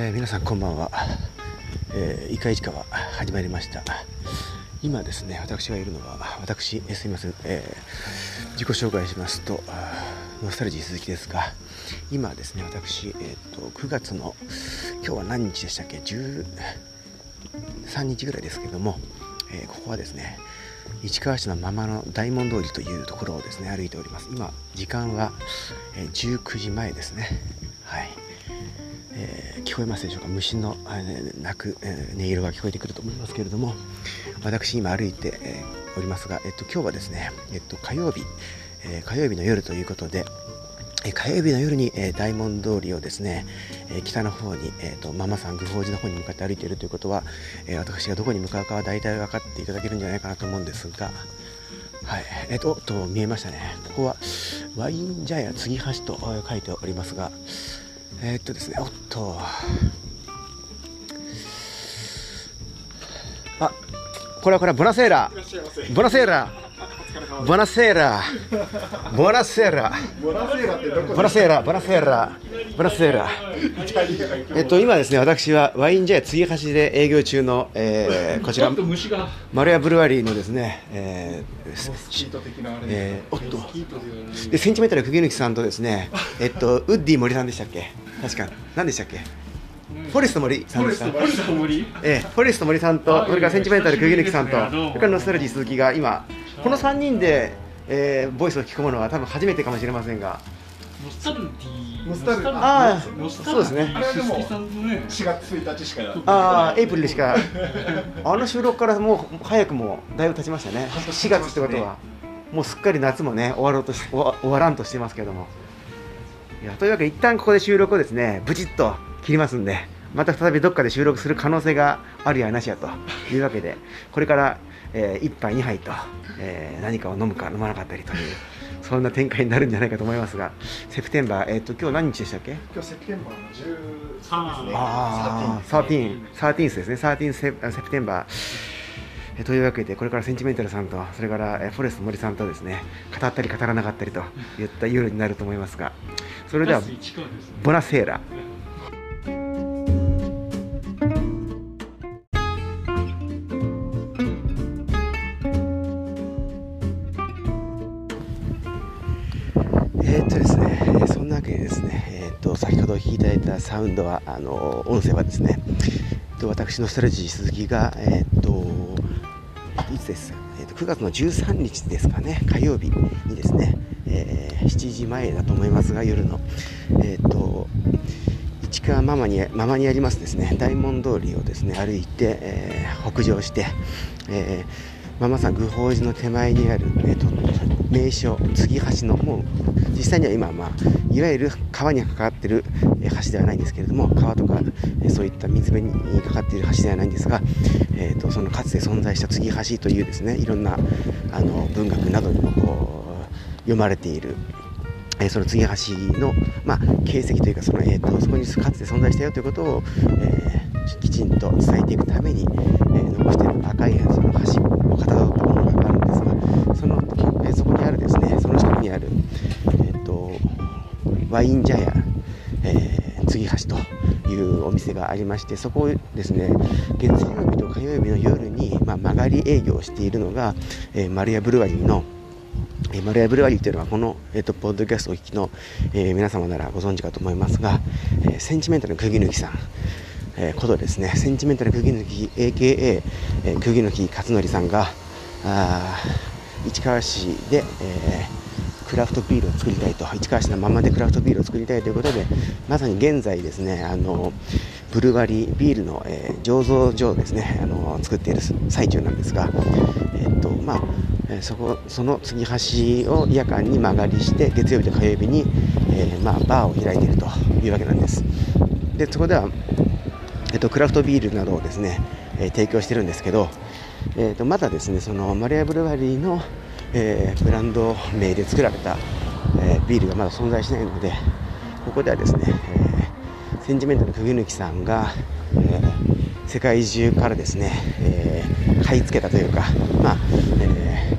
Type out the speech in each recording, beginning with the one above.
えー、皆さんこんばんは、えー、イカイチカは始まりました。今ですね私がいるのは私、えー、すみません、えー、自己紹介しますとノスタルジー鈴木ですが今ですね私、えーと、と9月の今日は何日でしたっけ？13日ぐらいですけども、えー、ここはですね市川市のままの大門通りというところをですね歩いております。今時間は、え、19時前ですね。はい。えー、こえますでしょうか？虫の、鳴く、音色が聞こえてくると思いますけれども私今歩いて、おりますが、えっと、今日はですね、えっと、火曜日、え火曜日の夜ということで、火曜日の夜に、え大門通りをですね、え北の方に、えーと、ママさん、愚法寺の方に向かって歩いているということは、え私がどこに向かうかは大体分かっていただけるんじゃないかなと思うんですが、はい、えっ、と、と見えましたね。ここはワイン茶屋継ぎ橋と書いておりますが、えー、っとですねおっと。あこれはこれはボナセーラ。ボナセーラ。ボナセーラ。ボナセーラ。ボナセーラボナセーラボナセーラえっと今ですね私はワインジャー継ぎ橋で営業中の、えー、こちら。マルヤブルワリーのですね、えーえー、おっと。でセンチメートル釘抜きさんとですねえっとウッディ森さんでしたっけ？確か何でしたっけ？フォレスト森さんでした。フォレスト森ええ、フォレスト森さんと、それからセンチメンタル釘抜さんと、それからノスタルジー鈴木が今、この3人で、えー、ボイスを聞くものは多分初めてかもしれませんが。ノスタルディノスタルああ、そうですね。あれでも4月1日しかああ、エイプリルしか。あの収録からもう早くもだいぶ経ちましたね。4月ってことは、もうすっかり夏もね終わろうとし終わらんとしてますけども。いやというわけで一旦ここで収録をですねブチッと切りますんでまた再びどっかで収録する可能性があるやなしやというわけでこれから、えー、1杯2杯と、えー、何かを飲むか飲まなかったりというそんな展開になるんじゃないかと思いますがセプテンバー、えーと、今日何日でしたっけ？今日セプテンバーの13ですね。ああ13 13ですね。13セセプテンバー。えというわけでこれからセンチメンタルさんとそれからえフォレスト森さんとですね語ったり語らなかったりといった夜になると思いますがそれではボナセーラ。えー、っとですね、そんなわけでですね、えー、っと先ほど聞いていただいたサウンドはあの音声はですね、私のストレッジ鈴木がえー、っといつです、えー、と9月の13日ですかね、火曜日にですね、えー、7時前だと思いますが、夜の、え、ー、と、市川ママにママにありますですね、大門通りをですね、歩いて、えー、北上して、えーママさん、愚法寺の手前にある、えーと、名所、継ぎ橋の、もう実際には今、まあ、いわゆる川にかかってる橋ではないんですけれども、川とか、そういった水辺にかかっている橋ではないんですが、えーと、そのかつて存在した継ぎ橋というですね、いろんなあの文学などにもこう読まれている。えその継ぎ橋の、まあ、形跡というかその、えーと、そこにかつて存在したよということを、えー、きちんと伝えていくために、えー、残している赤いその橋をかたどったものがあるんですがその、え、そこにあるですねその近くにある、えーと、ワイン茶屋、えー、継ぎ橋というお店がありましてそこをですね月曜日と火曜日の夜に、まあ、曲がり営業しているのが、えー、丸屋ブルワリーのえー、丸屋ブルワリーというのはこの、えーと、ポッドキャストをお聞きの、えー、皆様ならご存知かと思いますが、えー、センチメンタルの釘抜きさん、えー、ことですね。センチメンタル釘抜き AKA、えー、釘抜き勝則さんがあ市川市で、えー、クラフトビールを作りたいと。市川市のままでクラフトビールを作りたいということでまさに現在ですねあのブルガリビールの、えー、醸造所をですねあの作っている最中なんですが、とまあえそこその継ぎ橋を夜間に間借りして月曜日と火曜日に、えー、まあ、バーを開いているというわけなんです。でそこでは、えっと、クラフトビールなどをですね、え提供してるんですけど、えー、とまだですねそのマリアブルワリーの、えブランド名で作られた、えビールがまだ存在しないのでここではですね、えセンチメンタル釘抜さんが、え世界中からですね、え買い付けたというか、まあえ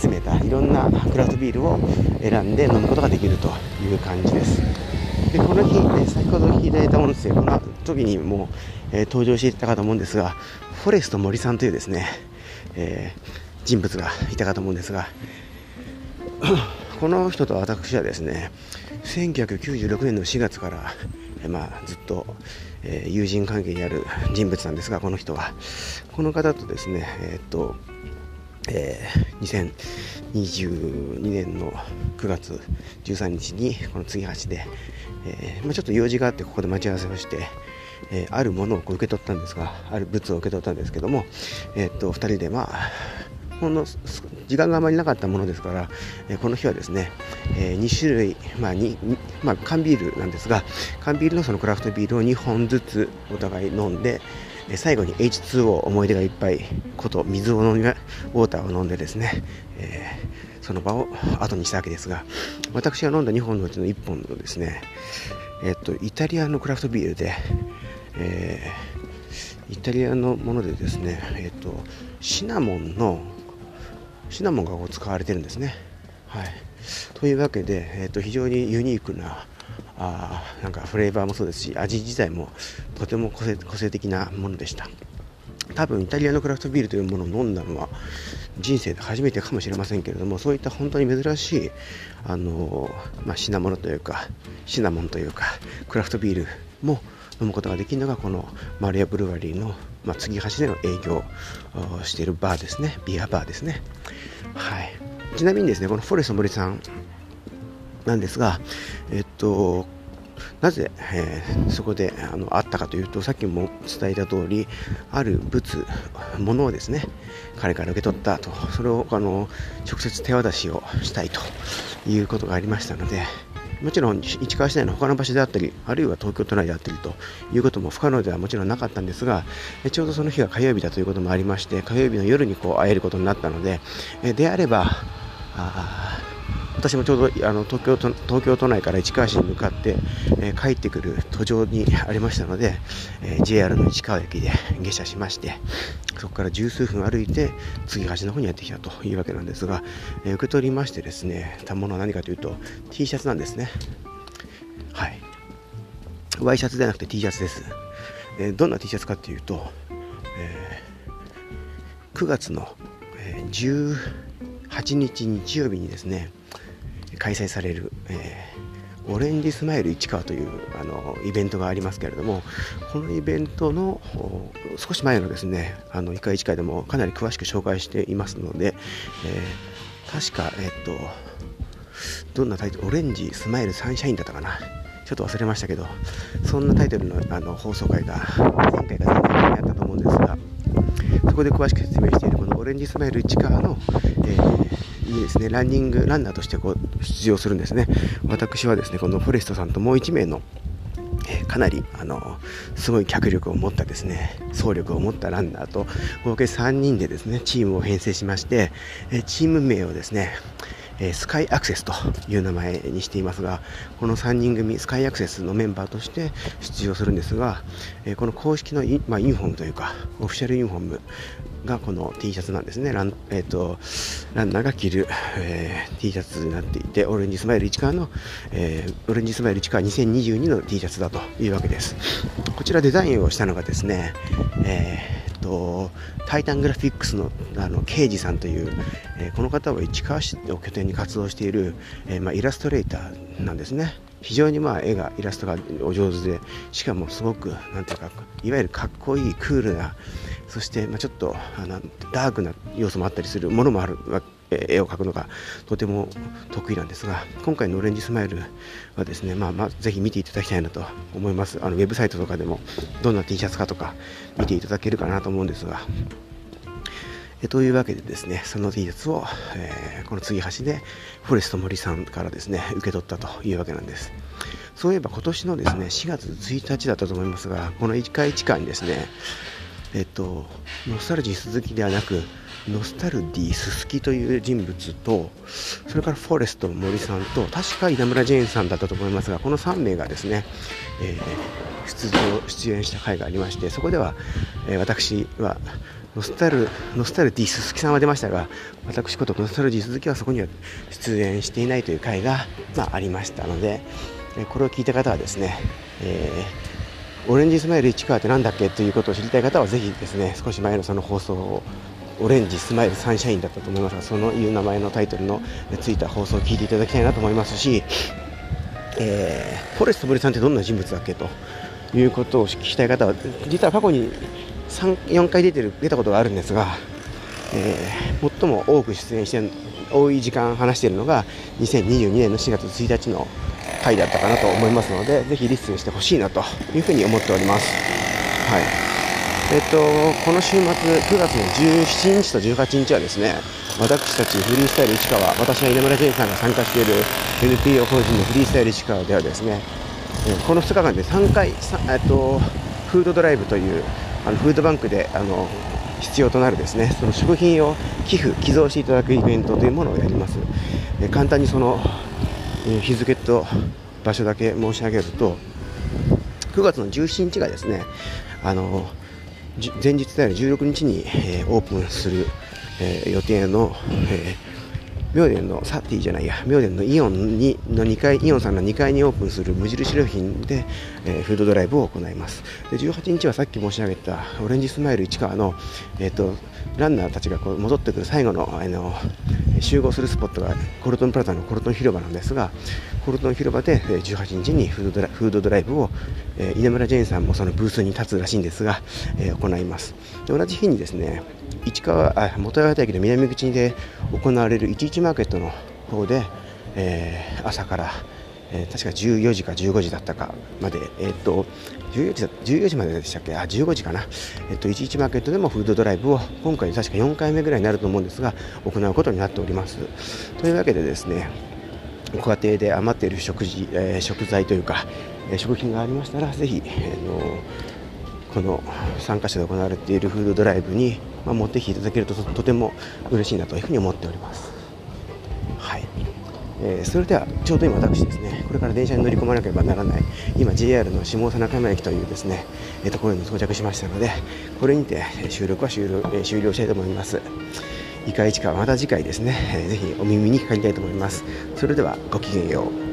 集めたいろんなクラフトビールを選んで飲むことができるという感じです。でこの日、え先ほど聞いただいた音声この時にも、え登場していたかと思うんですがフォレスト森さんというですね、え人物がいたかと思うんですがこの人と私はですね1996年の4月から、えまあ、ずっと、え、友人関係にある人物なんですがこの人は。この方とですねえ、っとえー、2022年の9月13日にこの継ぎ橋で、えーまあ、ちょっと用事があってここで待ち合わせをして、えー、あるものをこう受け取ったんですがある物を受け取ったんですけども、え、っと2人でまあほんの時間があまりなかったものですから、えこの日はですね、えー、2種類、まあにまあ、缶ビールなんですが缶ビールのそのクラフトビールを2本ずつお互い飲んで、最後に H2O 思い出がいっぱいこと水を飲みウォーターを飲んでですね、えー、その場を後にしたわけですが私が飲んだ2本のうちの1本のですね、え、っとイタリアのクラフトビールで、えー、イタリアのものでですね、えっとシナモンのシナモンがこう使われてるんですね。はい、というわけで、えー、と非常にユニークなあなんかフレーバーもそうですし味自体もとても個性個性的なものでした多分イタリアのクラフトビールというものを飲んだのは人生で初めてかもしれませんけれどもそういった本当に珍しいあの、まあ、品物というかシナモンというかクラフトビールも飲むことができるのがこのマリアブルワリーの、まあ、継ぎ橋での営業をしているバーですね。ビアバーですね。はい。ちなみにですねこのフォレスト森さんなんですがえっとなぜ、えー、そこであのあったかというとさっきも伝えた通りある物物をですね彼から受け取ったと。それをあの直接手渡しをしたいということがありましたのでもちろん市川市内の他の場所であったりあるいは東京都内であったりということも不可能ではもちろんなかったんですがちょうどその日が火曜日だということもありまして火曜日の夜にこう会えることになったのでであればあ私もちょうどあの東京都東京都内から市川市に向かって、えー、帰ってくる途上にありましたので、えー、JR の市川駅で下車しましてそこから十数分歩いて次橋の方にやってきたというわけなんですが、えー、受け取りましてですねたものは何かというと T シャツなんですね。はい。ワイシャツではなくて T シャツです、えどんな T シャツかというと、え9月の、え18日日曜日にですね開催される、えー、オレンジスマイル市川というあのイベントがありますけれどもこのイベントの少し前のですねあの1回1回でもかなり詳しく紹介していますので、えー、確かえっ、とどんなタイトルオレンジスマイルサンシャインだったかな。ちょっと忘れましたけどそんなタイトルのあの放送回が前回か前回にあったと思うんですがそこで詳しく説明しているこのオレンジスマイル市川の、えーにですねランニングランナーとしてこう出場するんですね。私はですねこのフォレストさんともう1名のえかなりあのすごい脚力を持ったですね走力を持ったランナーと合計3人でですねチームを編成しまして、えチーム名をですねえスカイアクセスという名前にしていますがこの3人組スカイアクセスのメンバーとして出場するんですが、えこの公式のイ,、まあ、ユニフォームというかオフィシャルユニフォームがこの T シャツなんですね。ラン,、えーと、ランナーが着る、えー、T シャツになっていてオレンジスマイル市川の、えー、オレンジスマイル市川2022の T シャツだというわけです。こちらデザインをしたのがですね、えーとタイタングラフィックスのあの刑事さんという、えー、この方は市川市を拠点に活動している、えー、まあ、イラストレーターなんですね。非常にまあ絵がイラストがお上手でしかもすごくなんていうかいわゆるかっこいいクールなそしてまあちょっとあのダークな要素もあったりするものもある絵を描くのがとても得意なんですが今回のオレンジスマイルはですね、まあ、まあぜひ見ていただきたいなと思います。あのウェブサイトとかでもどんな T シャツかとか見ていただけるかなと思うんですがえというわけでですねその T シャツを、えー、この継ぎ橋でフォレスト森さんからですね受け取ったというわけなんです。そういえば今年のですね4月1日だったと思いますがこの1回1回にですねえっとノスタルジー鈴木ではなくノスタルディススキという人物とそれからフォレスト森さんと確か稲村ジェーンさんだったと思いますがこの3名がですね、えー、出場出演した回がありましてそこでは、えー、私はノスタルノスタルディススキさんは出ましたが私ことノスタルディ鈴木はそこには出演していないという回が、まあ、ありましたので、これを聞いた方はですね、えー、オレンジスマイル市川って何だっけということを知りたい方はぜひですね少し前のその放送をオレンジスマイルサンシャインだったと思いますがそのいう名前のタイトルのついた放送を聞いていただきたいなと思いますし、えー、フォレスト森さんってどんな人物だっけということを聞きたい方は実は過去に3 4回出てる出たことがあるんですが、えー、最も多く出演して多い時間話しているのが2022年の4月1日の回だったかなと思いますのでぜひリスンしてほしいなというふうに思っております。はいえっと、この週末、9月の17日と18日はですね、私たちフリースタイル市川、私は稲村健さんが参加している NPO 法人のフリースタイル市川ではですね、この2日間で3回、えっと、フードドライブというあのフードバンクであの必要となるですねその食品を寄付、寄贈していただくイベントというものをやります。え簡単にその、え日付と場所だけ申し上げると、9月の17日がですね、あの前日である16日に、えー、オープンする、えー、予定の、えー、明殿のサティじゃないや明殿のイオンにの2階イオンさんの2階にオープンする無印良品で、えー、フードドライブを行います。で18日はさっき申し上げたオレンジスマイル市川の、えーと、ランナーたちがこう戻ってくる最後のあの集合するスポットがコルトンプラザのコルトン広場なんですがコルトン広場で18日にフードドラフードドライブを、え、稲村ジェーンさんもそのブースに立つらしいんですが、え、行います。で同じ日にですね市川あ元八幡駅の南口で行われる11マーケットの方で、えー、朝からえー、確か14時か15時だったかまで、えーと、14, 時14時まででしたっけ？あ15時かな、えーと、11マーケットでもフードドライブを今回確か4回目ぐらいになると思うんですが行うことになっております。というわけでですねご家庭で余っている食事、えー、食材というか、えー、食品がありましたらぜひ、えーのこの参加者で行われているフードドライブに、まあ、持ってきていただけるととても嬉しいなというふうに思っております。はい。えー、それではちょうど今私ですねこれから電車に乗り込まなければならない今 JR の下田中山駅というですね、えー、ところに到着しましたのでこれにて収録は終了,、えー、終了したいと思います。いかいちかまた次回ですね、えー、ぜひお耳にかかりたいと思います。それではごきげんよう。